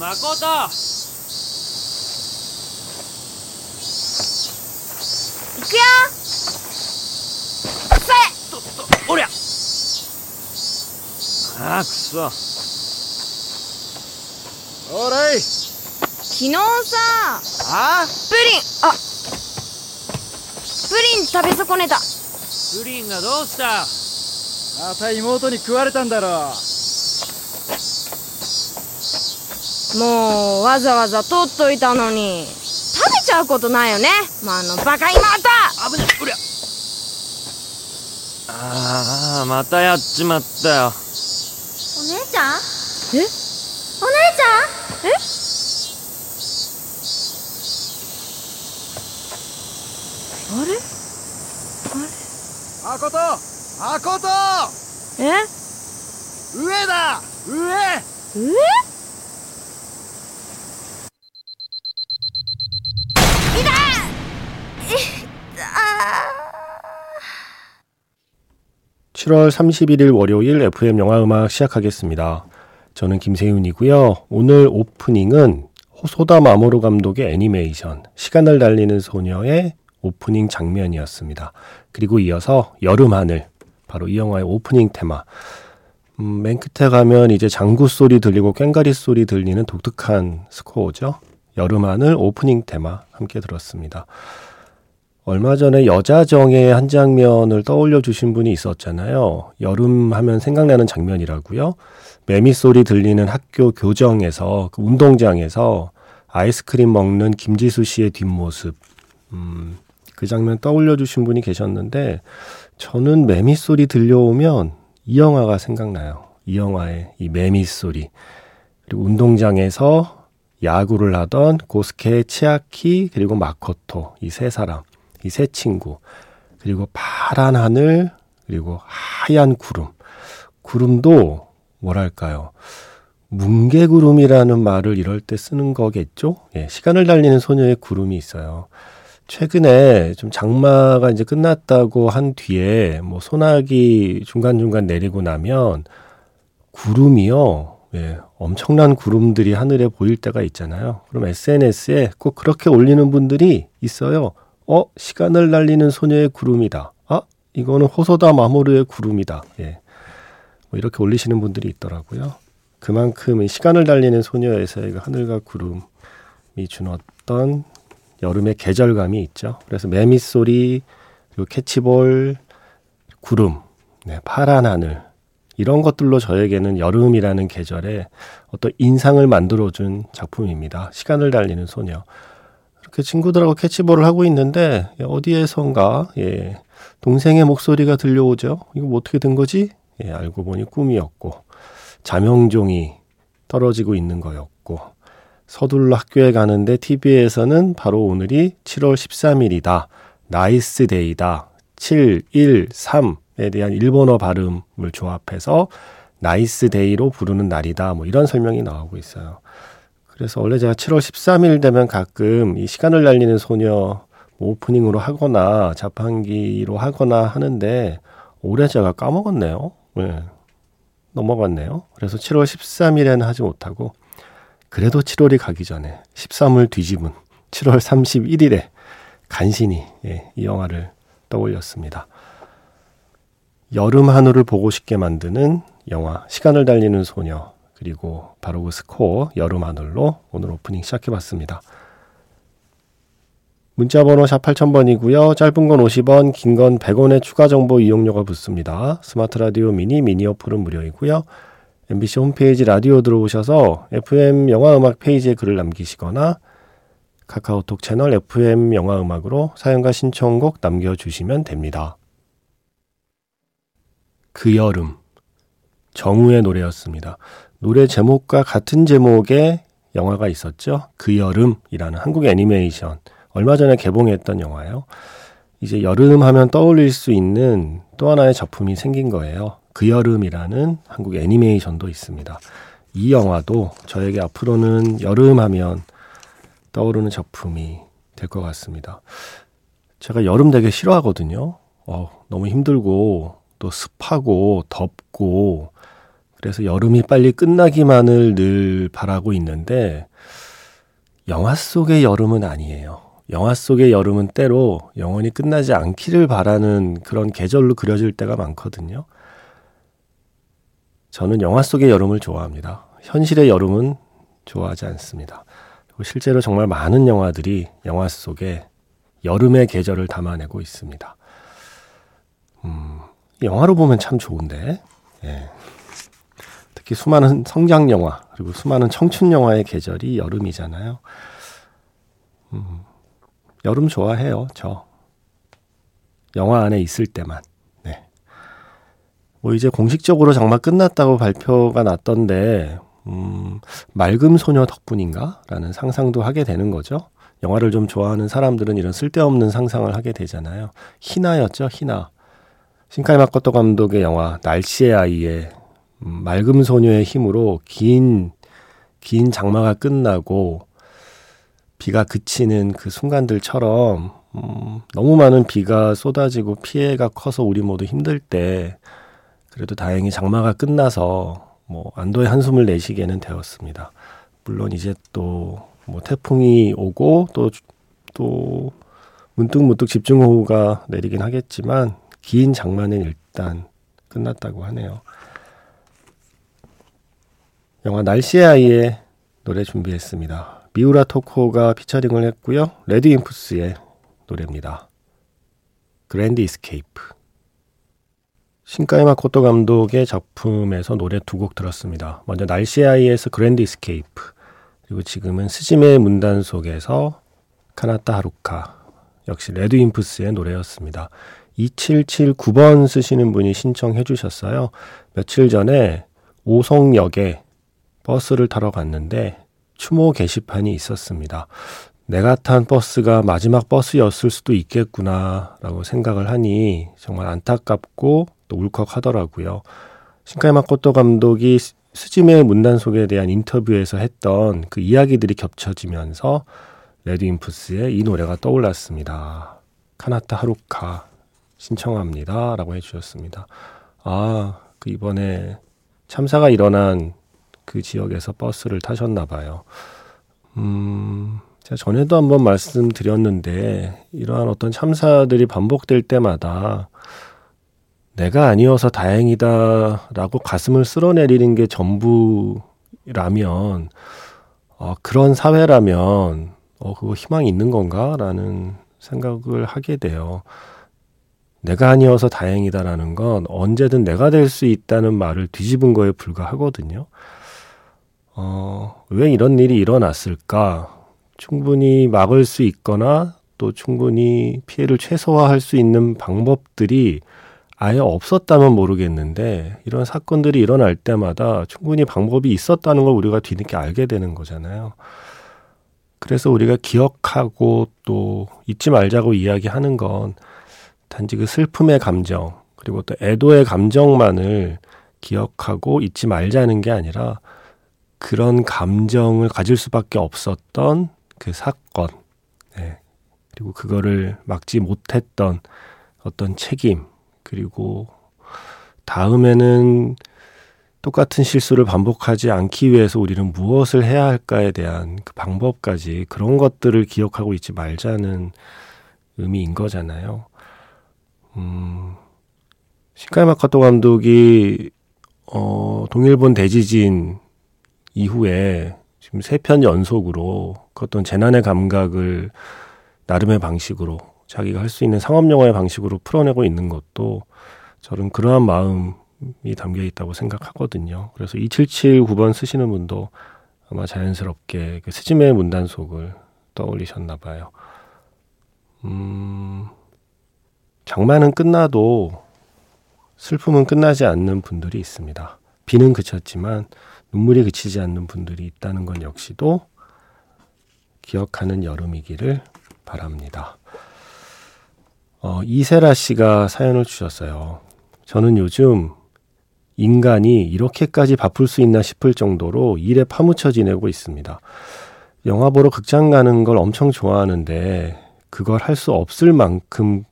誠。行くよ。それ。とっとおりゃ。ああくそ。おらい昨日さ。あプリン。あ。プリン食べ損ねた。プリンがどうした。また妹に食われたんだろもうわざわざ取っといたのに。食べちゃうことないよね。まあ、あのバカ妹。危ないおりゃ。ああまたやっちまったよ。お姉ちゃん？え？お姉ちゃん？え？あれ？まことまことえ？上だ！上！上？ 칠월 31일 월요일 FM 영화 음악 시작하겠습니다. 저는 김세윤이고요. 오늘 오프닝은 호소다 마모루 감독의 애니메이션 시간을 달리는 소녀의 오프닝 장면이었습니다. 그리고 이어서 여름 하늘 바로 이 영화의 오프닝 테마 음, 맨 끝에 가면 이제 장구 소리 들리고 꽹가리 소리 들리는 독특한 스코어죠. 여름 하늘 오프닝 테마 함께 들었습니다. 얼마 전에 여자정의 한 장면을 떠올려 주신 분이 있었잖아요. 여름 하면 생각나는 장면이라고요. 매미 소리 들리는 학교 교정에서 그 운동장에서 아이스크림 먹는 김지수 씨의 뒷모습. 음, 그 장면 떠올려 주신 분이 계셨는데 저는 매미 소리 들려오면 이 영화가 생각나요. 이 영화의 이 매미 소리. 그리고 운동장에서 야구를 하던 고스케 치아키 그리고 마코토 이 세 사람 이 세 친구 그리고 파란 하늘 그리고 하얀 구름. 구름도 뭐랄까요? 뭉게구름이라는 말을 이럴 때 쓰는 거겠죠? 예, 시간을 달리는 소녀의 구름이 있어요. 최근에 좀 장마가 이제 끝났다고 한 뒤에 뭐 소나기 중간중간 내리고 나면 구름이요? 예, 엄청난 구름들이 하늘에 보일 때가 있잖아요. 그럼 SNS에 꼭 그렇게 올리는 분들이 있어요. 어, 시간을 날리는 소녀의 구름이다. 아, 이거는 호소다 마모르의 구름이다. 예. 뭐 이렇게 올리시는 분들이 있더라고요. 그만큼 이 시간을 달리는 소녀에서의 그 하늘과 구름이 준 어떤 여름의 계절감이 있죠. 그래서 매미 소리, 그리고 캐치볼, 구름, 네, 파란 하늘, 이런 것들로 저에게는 여름이라는 계절에 어떤 인상을 만들어준 작품입니다. 시간을 달리는 소녀. 이렇게 친구들하고 캐치볼을 하고 있는데 어디에선가 예, 동생의 목소리가 들려오죠. 이거 뭐 어떻게 된 거지? 예, 알고 보니 꿈이었고 자명종이 떨어지고 있는 거였고 서둘러 학교에 가는데 TV에서는 바로 오늘이 7월 13일이다. nice day다. 7, 1, 3에 대한 일본어 발음을 조합해서 nice day로 부르는 날이다. 뭐 이런 설명이 나오고 있어요. 그래서 원래 제가 7월 13일 되면 가끔 이 시간을 달리는 소녀 뭐 오프닝으로 하거나 자판기로 하거나 하는데 올해 제가 까먹었네요. 네. 넘어갔네요. 그래서 7월 13일에는 하지 못하고 그래도 7월이 가기 전에 13을 뒤집은 7월 31일에 간신히 예, 이 영화를 떠올렸습니다. 여름 하늘을 보고 싶게 만드는 영화 시간을 달리는 소녀 그리고 바로 그 스코어 여름 하늘로 오늘 오프닝 시작해봤습니다. 문자번호 샵 8000번이고요. 짧은 건 50원, 긴 건 100원의 추가 정보 이용료가 붙습니다. 스마트 라디오 미니 미니 어플은 무료이고요. MBC 홈페이지 라디오 들어오셔서 FM 영화 음악 페이지에 글을 남기시거나 카카오톡 채널 FM 영화 음악으로 사연과 신청곡 남겨주시면 됩니다. 그 여름 정우의 노래였습니다. 노래 제목과 같은 제목의 영화가 있었죠. 그 여름이라는 한국 애니메이션 얼마 전에 개봉했던 영화예요. 이제 여름 하면 떠올릴 수 있는 또 하나의 작품이 생긴 거예요. 그 여름이라는 한국 애니메이션도 있습니다. 이 영화도 저에게 앞으로는 여름 하면 떠오르는 작품이 될 것 같습니다. 제가 여름 되게 싫어하거든요. 어, 너무 힘들고 또 습하고 덥고 그래서 여름이 빨리 끝나기만을 늘 바라고 있는데 영화 속의 여름은 아니에요. 영화 속의 여름은 때로 영원히 끝나지 않기를 바라는 그런 계절로 그려질 때가 많거든요. 저는 영화 속의 여름을 좋아합니다. 현실의 여름은 좋아하지 않습니다. 실제로 정말 많은 영화들이 영화 속에 여름의 계절을 담아내고 있습니다. 음, 영화로 보면 참 좋은데, 예. 특히 수많은 성장 영화, 그리고 수많은 청춘 영화의 계절이 여름이잖아요. 음, 여름 좋아해요, 저. 영화 안에 있을 때만. 네. 뭐 이제 공식적으로 장마 끝났다고 발표가 났던데, 음, 맑음 소녀 덕분인가? 라는 상상도 하게 되는 거죠. 영화를 좀 좋아하는 사람들은 이런 쓸데없는 상상을 하게 되잖아요. 희나였죠, 희나. 신카이 마코토 감독의 영화 날씨의 아이의 음, 맑음 소녀의 힘으로 긴, 긴 장마가 끝나고 비가 그치는 그 순간들처럼 음, 너무 많은 비가 쏟아지고 피해가 커서 우리 모두 힘들 때 그래도 다행히 장마가 끝나서 뭐 안도의 한숨을 내쉬게는 되었습니다. 물론 이제 또 뭐 태풍이 오고 또또 문득 문득 집중호우가 내리긴 하겠지만 긴 장마는 일단 끝났다고 하네요. 영화 날씨의 아이의 노래 준비했습니다. 미우라 토코가 피처링을 했고요. RADWIMPS의 노래입니다. Grand Escape. 신카이 마코토 감독의 작품에서 노래 두 곡 들었습니다. 먼저 날씨의 아이에서 Grand Escape 그리고 지금은 스즈메의 문단속에서 カナタハルカ 역시 RADWIMPS의 노래였습니다. 2779번 쓰시는 분이 신청해 주셨어요. 며칠 전에 오송역에 버스를 타러 갔는데 추모 게시판이 있었습니다. 내가 탄 버스가 마지막 버스였을 수도 있겠구나 라고 생각을 하니 정말 안타깝고 또 울컥하더라고요. 신카이 마코토 감독이 스즈메의 문단속에 대한 인터뷰에서 했던 그 이야기들이 겹쳐지면서 RADWIMPS의 이 노래가 떠올랐습니다. カナタハルカ 신청합니다. 라고 해주셨습니다. 아, 그 이번에 참사가 일어난 그 지역에서 버스를 타셨나 봐요. 음, 제가 전에도 한번 말씀드렸는데, 이러한 어떤 참사들이 반복될 때마다 내가 아니어서 다행이다 라고 가슴을 쓸어내리는 게 전부라면, 어, 그런 사회라면, 어, 그거 희망이 있는 건가? 라는 생각을 하게 돼요. 내가 아니어서 다행이다라는 건 언제든 내가 될 수 있다는 말을 뒤집은 거에 불과하거든요. 어, 왜 이런 일이 일어났을까? 충분히 막을 수 있거나 또 충분히 피해를 최소화할 수 있는 방법들이 아예 없었다면 모르겠는데 이런 사건들이 일어날 때마다 충분히 방법이 있었다는 걸 우리가 뒤늦게 알게 되는 거잖아요. 그래서 우리가 기억하고 또 잊지 말자고 이야기하는 건 단지 그 슬픔의 감정, 그리고 또 애도의 감정만을 기억하고 잊지 말자는 게 아니라 그런 감정을 가질 수밖에 없었던 그 사건, 네. 그리고 그거를 막지 못했던 어떤 책임, 그리고 다음에는 똑같은 실수를 반복하지 않기 위해서 우리는 무엇을 해야 할까에 대한 그 방법까지 그런 것들을 기억하고 있지 말자는 의미인 거잖아요. 음, 신카이 마카토 감독이 어, 동일본 대지진 이후에 지금 세 편 연속으로 그 어떤 재난의 감각을 나름의 방식으로 자기가 할 수 있는 상업 영화의 방식으로 풀어내고 있는 것도 저는 그러한 마음이 담겨 있다고 생각하거든요. 그래서 2779번 쓰시는 분도 아마 자연스럽게 그 스즈메의 문단속을 떠올리셨나 봐요. 음, 장마는 끝나도 슬픔은 끝나지 않는 분들이 있습니다. 비는 그쳤지만 눈물이 그치지 않는 분들이 있다는 건 역시도 기억하는 여름이기를 바랍니다. 어, 이세라 씨가 사연을 주셨어요. 저는 요즘 인간이 이렇게까지 바쁠 수 있나 싶을 정도로 일에 파묻혀 지내고 있습니다. 영화 보러 극장 가는 걸 엄청 좋아하는데 그걸 할 수 없을 만큼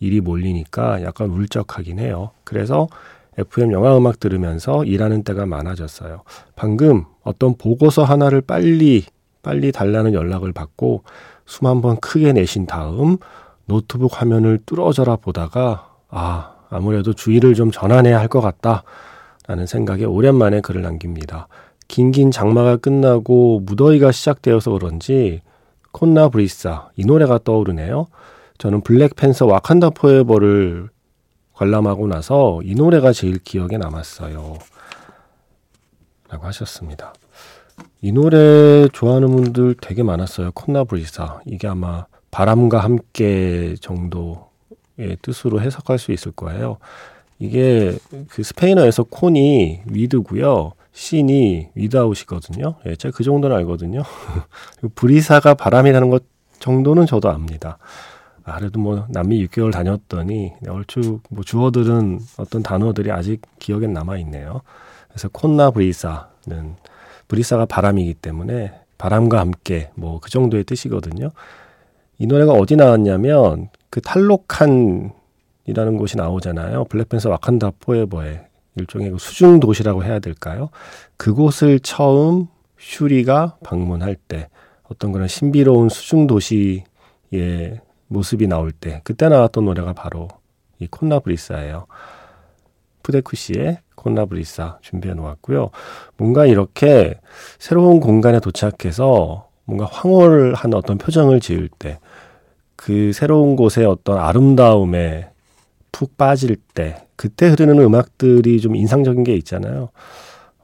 일이 몰리니까 약간 울적하긴 해요. 그래서 FM 영화 음악 들으면서 일하는 때가 많아졌어요. 방금 어떤 보고서 하나를 빨리 빨리 달라는 연락을 받고 숨 한 번 크게 내쉰 다음 노트북 화면을 뚫어져라 보다가 아 아무래도 주의를 좀 전환해야 할 것 같다 라는 생각에 오랜만에 글을 남깁니다. 긴긴 장마가 끝나고 무더위가 시작되어서 그런지 콘나 브리사 이 노래가 떠오르네요. 저는 블랙팬서 와칸다 포에버를 관람하고 나서 이 노래가 제일 기억에 남았어요. 라고 하셨습니다. 이 노래 좋아하는 분들 되게 많았어요. 콘나 브리사. 이게 아마 바람과 함께 정도의 뜻으로 해석할 수 있을 거예요. 이게 그 스페인어에서 콘이 위드고요. 신이 위드아웃이거든요. 예, 제가 그 정도는 알거든요. 브리사가 바람이라는 것 정도는 저도 압니다. 아, 그래도 뭐 남미 6개월 다녔더니 얼추 뭐 주어들은 어떤 단어들이 아직 기억에 남아 있네요. 그래서 콘나 브리사는 브리사가 바람이기 때문에 바람과 함께 뭐 그 정도의 뜻이거든요. 이 노래가 어디 나왔냐면 그 탈록한이라는 곳이 나오잖아요. 블랙팬서 와칸다 포에버에 일종의 그 수중 도시라고 해야 될까요? 그곳을 처음 슈리가 방문할 때 어떤 그런 신비로운 수중 도시의 모습이 나올 때 그때 나왔던 노래가 바로 이 콘나브리사예요. 푸데쿠 씨의 콘나브리사 준비해 놓았고요. 뭔가 이렇게 새로운 공간에 도착해서 뭔가 황홀한 어떤 표정을 지을 때 그 새로운 곳의 어떤 아름다움에 푹 빠질 때 그때 흐르는 음악들이 좀 인상적인 게 있잖아요.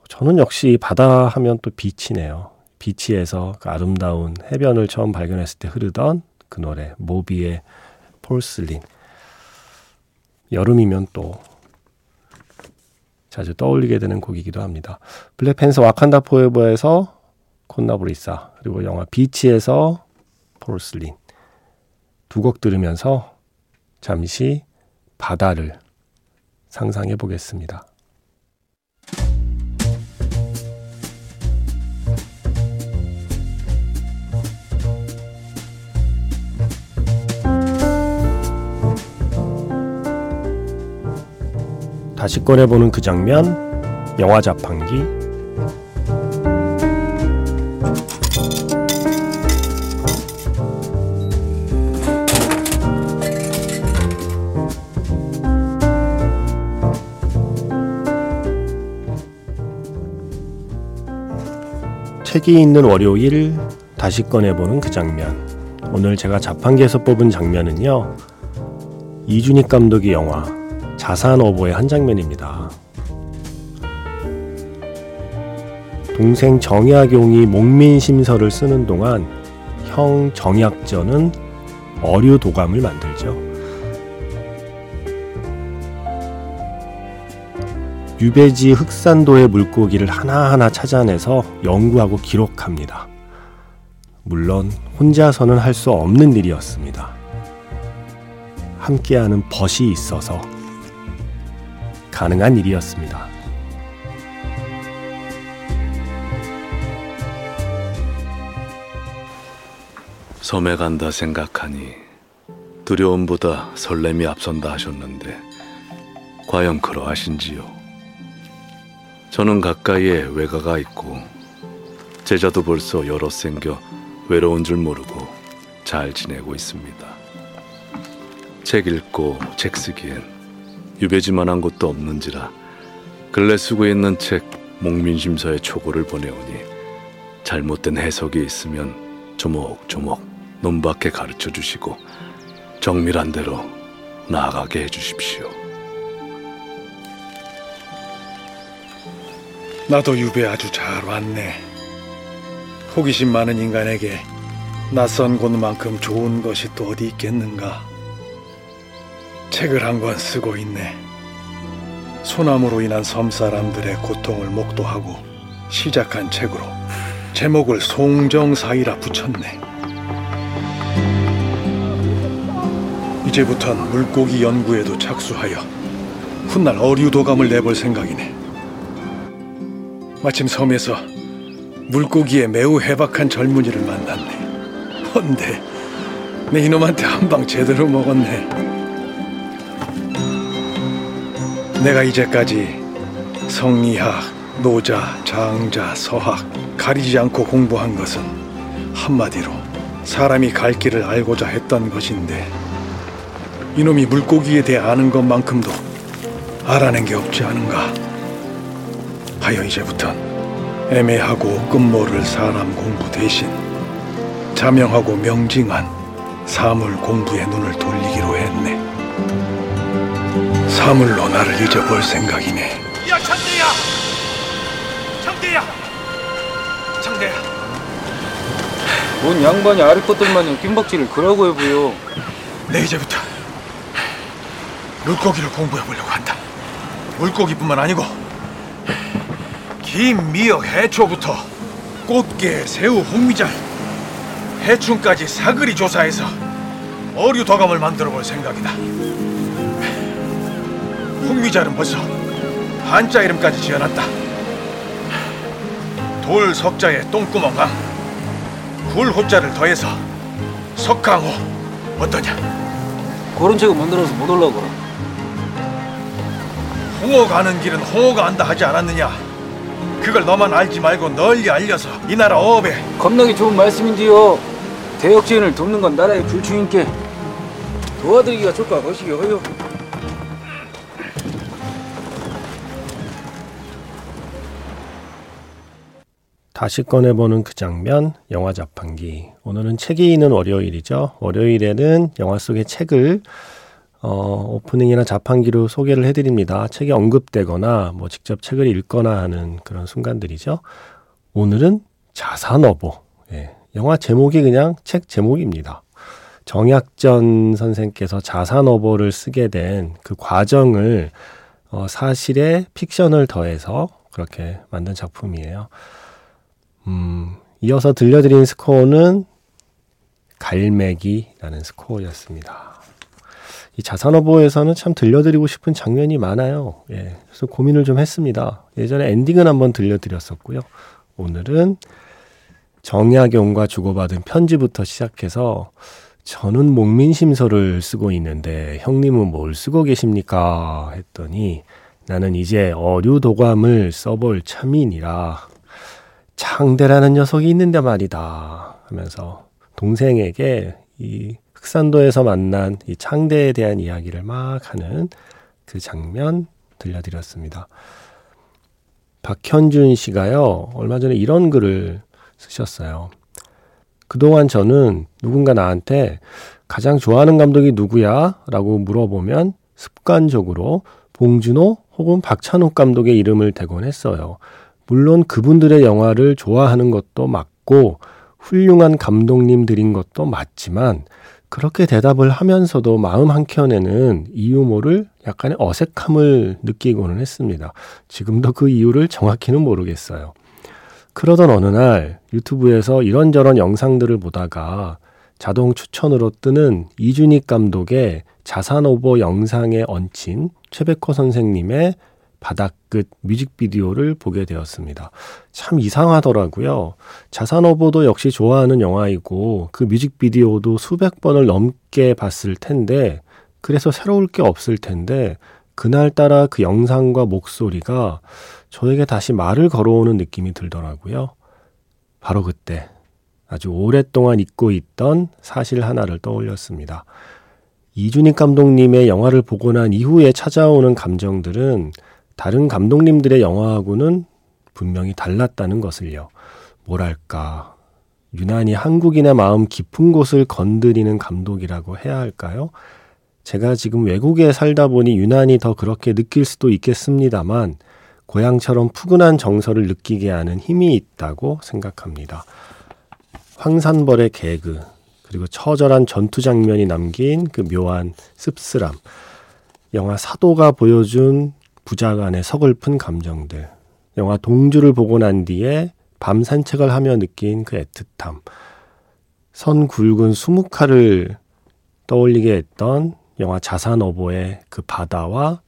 저는 역시 바다 하면 또 비치네요. 비치에서 그 아름다운 해변을 처음 발견했을 때 흐르던 그 노래 모비의 폴슬린 여름이면 또 자주 떠올리게 되는 곡이기도 합니다. 블랙팬서 와칸다 포에버에서 콘나브리사 그리고 영화 비치에서 폴슬린 두 곡 들으면서 잠시 바다를 상상해 보겠습니다. 다시 꺼내보는 그 장면, 영화 자판기. 책이 있는 월요일 다시 꺼내보는 그 장면. 오늘 제가 자판기에서 뽑은 장면은요. 이준익 감독의 영화 자산 어보의 한 장면입니다. 동생 정약용이 목민심서를 쓰는 동안 형 정약전은 어류 도감을 만들죠. 유배지 흑산도의 물고기를 하나하나 찾아내서 연구하고 기록합니다. 물론 혼자서는 할 수 없는 일이었습니다. 함께하는 벗이 있어서 가능한 일이었습니다. 섬에 간다 생각하니 두려움보다 설렘이 앞선다 하셨는데 과연 그러하신지요? 저는 가까이에 외가가 있고 제자도 벌써 여럿 생겨 외로운 줄 모르고 잘 지내고 있습니다. 책 읽고 책 쓰기엔 유배지만한 곳도 없는지라 근래 쓰고 있는 책 목민심서의 초고를 보내오니 잘못된 해석이 있으면 조목조목 논밖에 가르쳐 주시고 정밀한 대로 나아가게 해주십시오. 나도 유배 아주 잘 왔네. 호기심 많은 인간에게 낯선 곳만큼 좋은 것이 또 어디 있겠는가. 책을 한 권 쓰고 있네. 소나무로 인한 섬 사람들의 고통을 목도하고 시작한 책으로 제목을 송정사이라 붙였네. 이제부턴 물고기 연구에도 착수하여 훗날 어류도감을 내볼 생각이네. 마침 섬에서 물고기에 매우 해박한 젊은이를 만났네. 헌데 내 이놈한테 한 방 제대로 먹었네. 내가 이제까지 성리학, 노자, 장자, 서학 가리지 않고 공부한 것은 한마디로 사람이 갈 길을 알고자 했던 것인데 이놈이 물고기에 대해 아는 것만큼도 알아낸 게 없지 않은가? 하여 이제부턴 애매하고 끝모를 사람 공부 대신 자명하고 명징한 사물 공부에 눈을 돌리기로 했네 사물로 나를 잊어볼 생각이네. 야 장대야! 장대야! 장대야! 뭔 양반이 아랫 것들 마냥 뜀박질을 그러고 해보요 내 이제부터 물고기를 공부해 보려고 한다. 물고기뿐만 아니고 긴 미역 해초부터 꽃게, 새우, 홍미잘, 해충까지 사거리 조사해서 어류 도감을 만들어 볼 생각이다. 홍미잘은 벌써 한자 이름까지 지어놨다. 돌 석자에 똥구멍강, 굴 호자를 더해서 석강호 어떠냐? 그런 책을 만들어서 못 올라오거라 홍어 가는 길은 홍어가 안다 하지 않았느냐? 그걸 너만 알지 말고 널리 알려서 이 나라 어업에 겁나게 좋은 말씀인데요 대역죄인을 돕는 건 나라의 불충인께 도와드리기가 좋까 거시기 허요 다시 꺼내보는 그 장면, 영화 자판기. 오늘은 책이 있는 월요일이죠. 월요일에는 영화 속의 책을 어, 오프닝이나 자판기로 소개를 해드립니다. 책이 언급되거나 뭐 직접 책을 읽거나 하는 그런 순간들이죠. 오늘은 자산어보. 예, 영화 제목이 그냥 책 제목입니다. 정약전 선생께서 자산어보를 쓰게 된 그 과정을 어, 사실에 픽션을 더해서 그렇게 만든 작품이에요. 음, 이어서 들려드린 스코어는 갈매기라는 스코어였습니다. 이 자산어보에서는 참 들려드리고 싶은 장면이 많아요. 예, 그래서 고민을 좀 했습니다. 예전에 엔딩은 한번 들려드렸었고요. 오늘은 정약용과 주고받은 편지부터 시작해서 저는 목민심서를 쓰고 있는데 형님은 뭘 쓰고 계십니까? 했더니 나는 이제 어류도감을 써볼 참인이라 창대라는 녀석이 있는데 말이다 하면서 동생에게 이 흑산도에서 만난 이 창대에 대한 이야기를 막 하는 그 장면 들려드렸습니다. 박현준 씨가요, 얼마 전에 이런 글을 쓰셨어요. 그동안 저는 누군가 나한테 가장 좋아하는 감독이 누구야? 라고 물어보면 습관적으로 봉준호 혹은 박찬욱 감독의 이름을 대곤 했어요. 물론 그분들의 영화를 좋아하는 것도 맞고 훌륭한 감독님들인 것도 맞지만 그렇게 대답을 하면서도 마음 한켠에는 이 유머를 약간의 어색함을 느끼고는 했습니다. 지금도 그 이유를 정확히는 모르겠어요. 그러던 어느 날 유튜브에서 이런저런 영상들을 보다가 자동 추천으로 뜨는 이준익 감독의 자산오버 영상에 얹힌 최백호 선생님의 바닥 끝 뮤직비디오를 보게 되었습니다. 참 이상하더라고요. 자산오버도 역시 좋아하는 영화이고 그 뮤직비디오도 수백 번을 넘게 봤을 텐데 그래서 새로울 게 없을 텐데 그날따라 그 영상과 목소리가 저에게 다시 말을 걸어오는 느낌이 들더라고요. 바로 그때 아주 오랫동안 잊고 있던 사실 하나를 떠올렸습니다. 이준익 감독님의 영화를 보고 난 이후에 찾아오는 감정들은 다른 감독님들의 영화하고는 분명히 달랐다는 것을요. 뭐랄까, 유난히 한국인의 마음 깊은 곳을 건드리는 감독이라고 해야 할까요? 제가 지금 외국에 살다 보니 유난히 더 그렇게 느낄 수도 있겠습니다만, 고향처럼 푸근한 정서를 느끼게 하는 힘이 있다고 생각합니다. 황산벌의 개그, 그리고 처절한 전투 장면이 남긴 그 묘한 씁쓸함, 영화 사도가 보여준 부자 간의 서글픈 감정들, 영화 동주를 보고 난 뒤에 밤 산책을 하며 느낀 그 애틋함, 선 굵은 수묵화를 떠올리게 했던 영화 자산어보의 그 바다와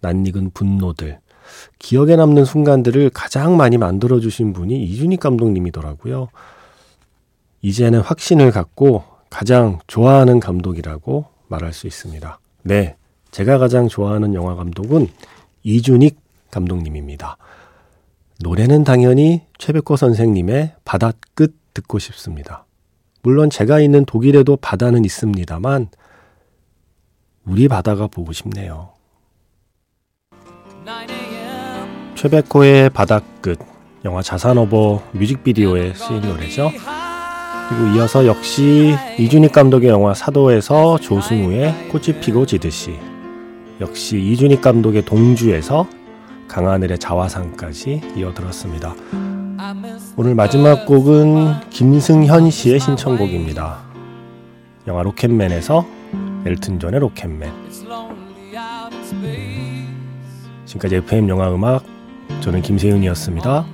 낯익은 분노들, 기억에 남는 순간들을 가장 많이 만들어주신 분이 이준익 감독님이더라고요. 이제는 확신을 갖고 가장 좋아하는 감독이라고 말할 수 있습니다. 네, 제가 가장 좋아하는 영화 감독은 이준익 감독님입니다. 노래는 당연히 최백호 선생님의 바다 끝 듣고 싶습니다. 물론 제가 있는 독일에도 바다는 있습니다만 우리 바다가 보고 싶네요. 최백호의 바다 끝 영화 자산어버 뮤직비디오에 쓰인 노래죠. 그리고 이어서 역시 이준익 감독의 영화 사도에서 조승우의 꽃이 피고 지듯이 역시 이준익 감독의 동주에서 강하늘의 자화상까지 이어들었습니다. 오늘 마지막 곡은 김승현 씨의 신청곡입니다. 영화 로켓맨에서 엘튼 존의 로켓맨. 지금까지 FM 영화 음악 저는 김세윤이었습니다.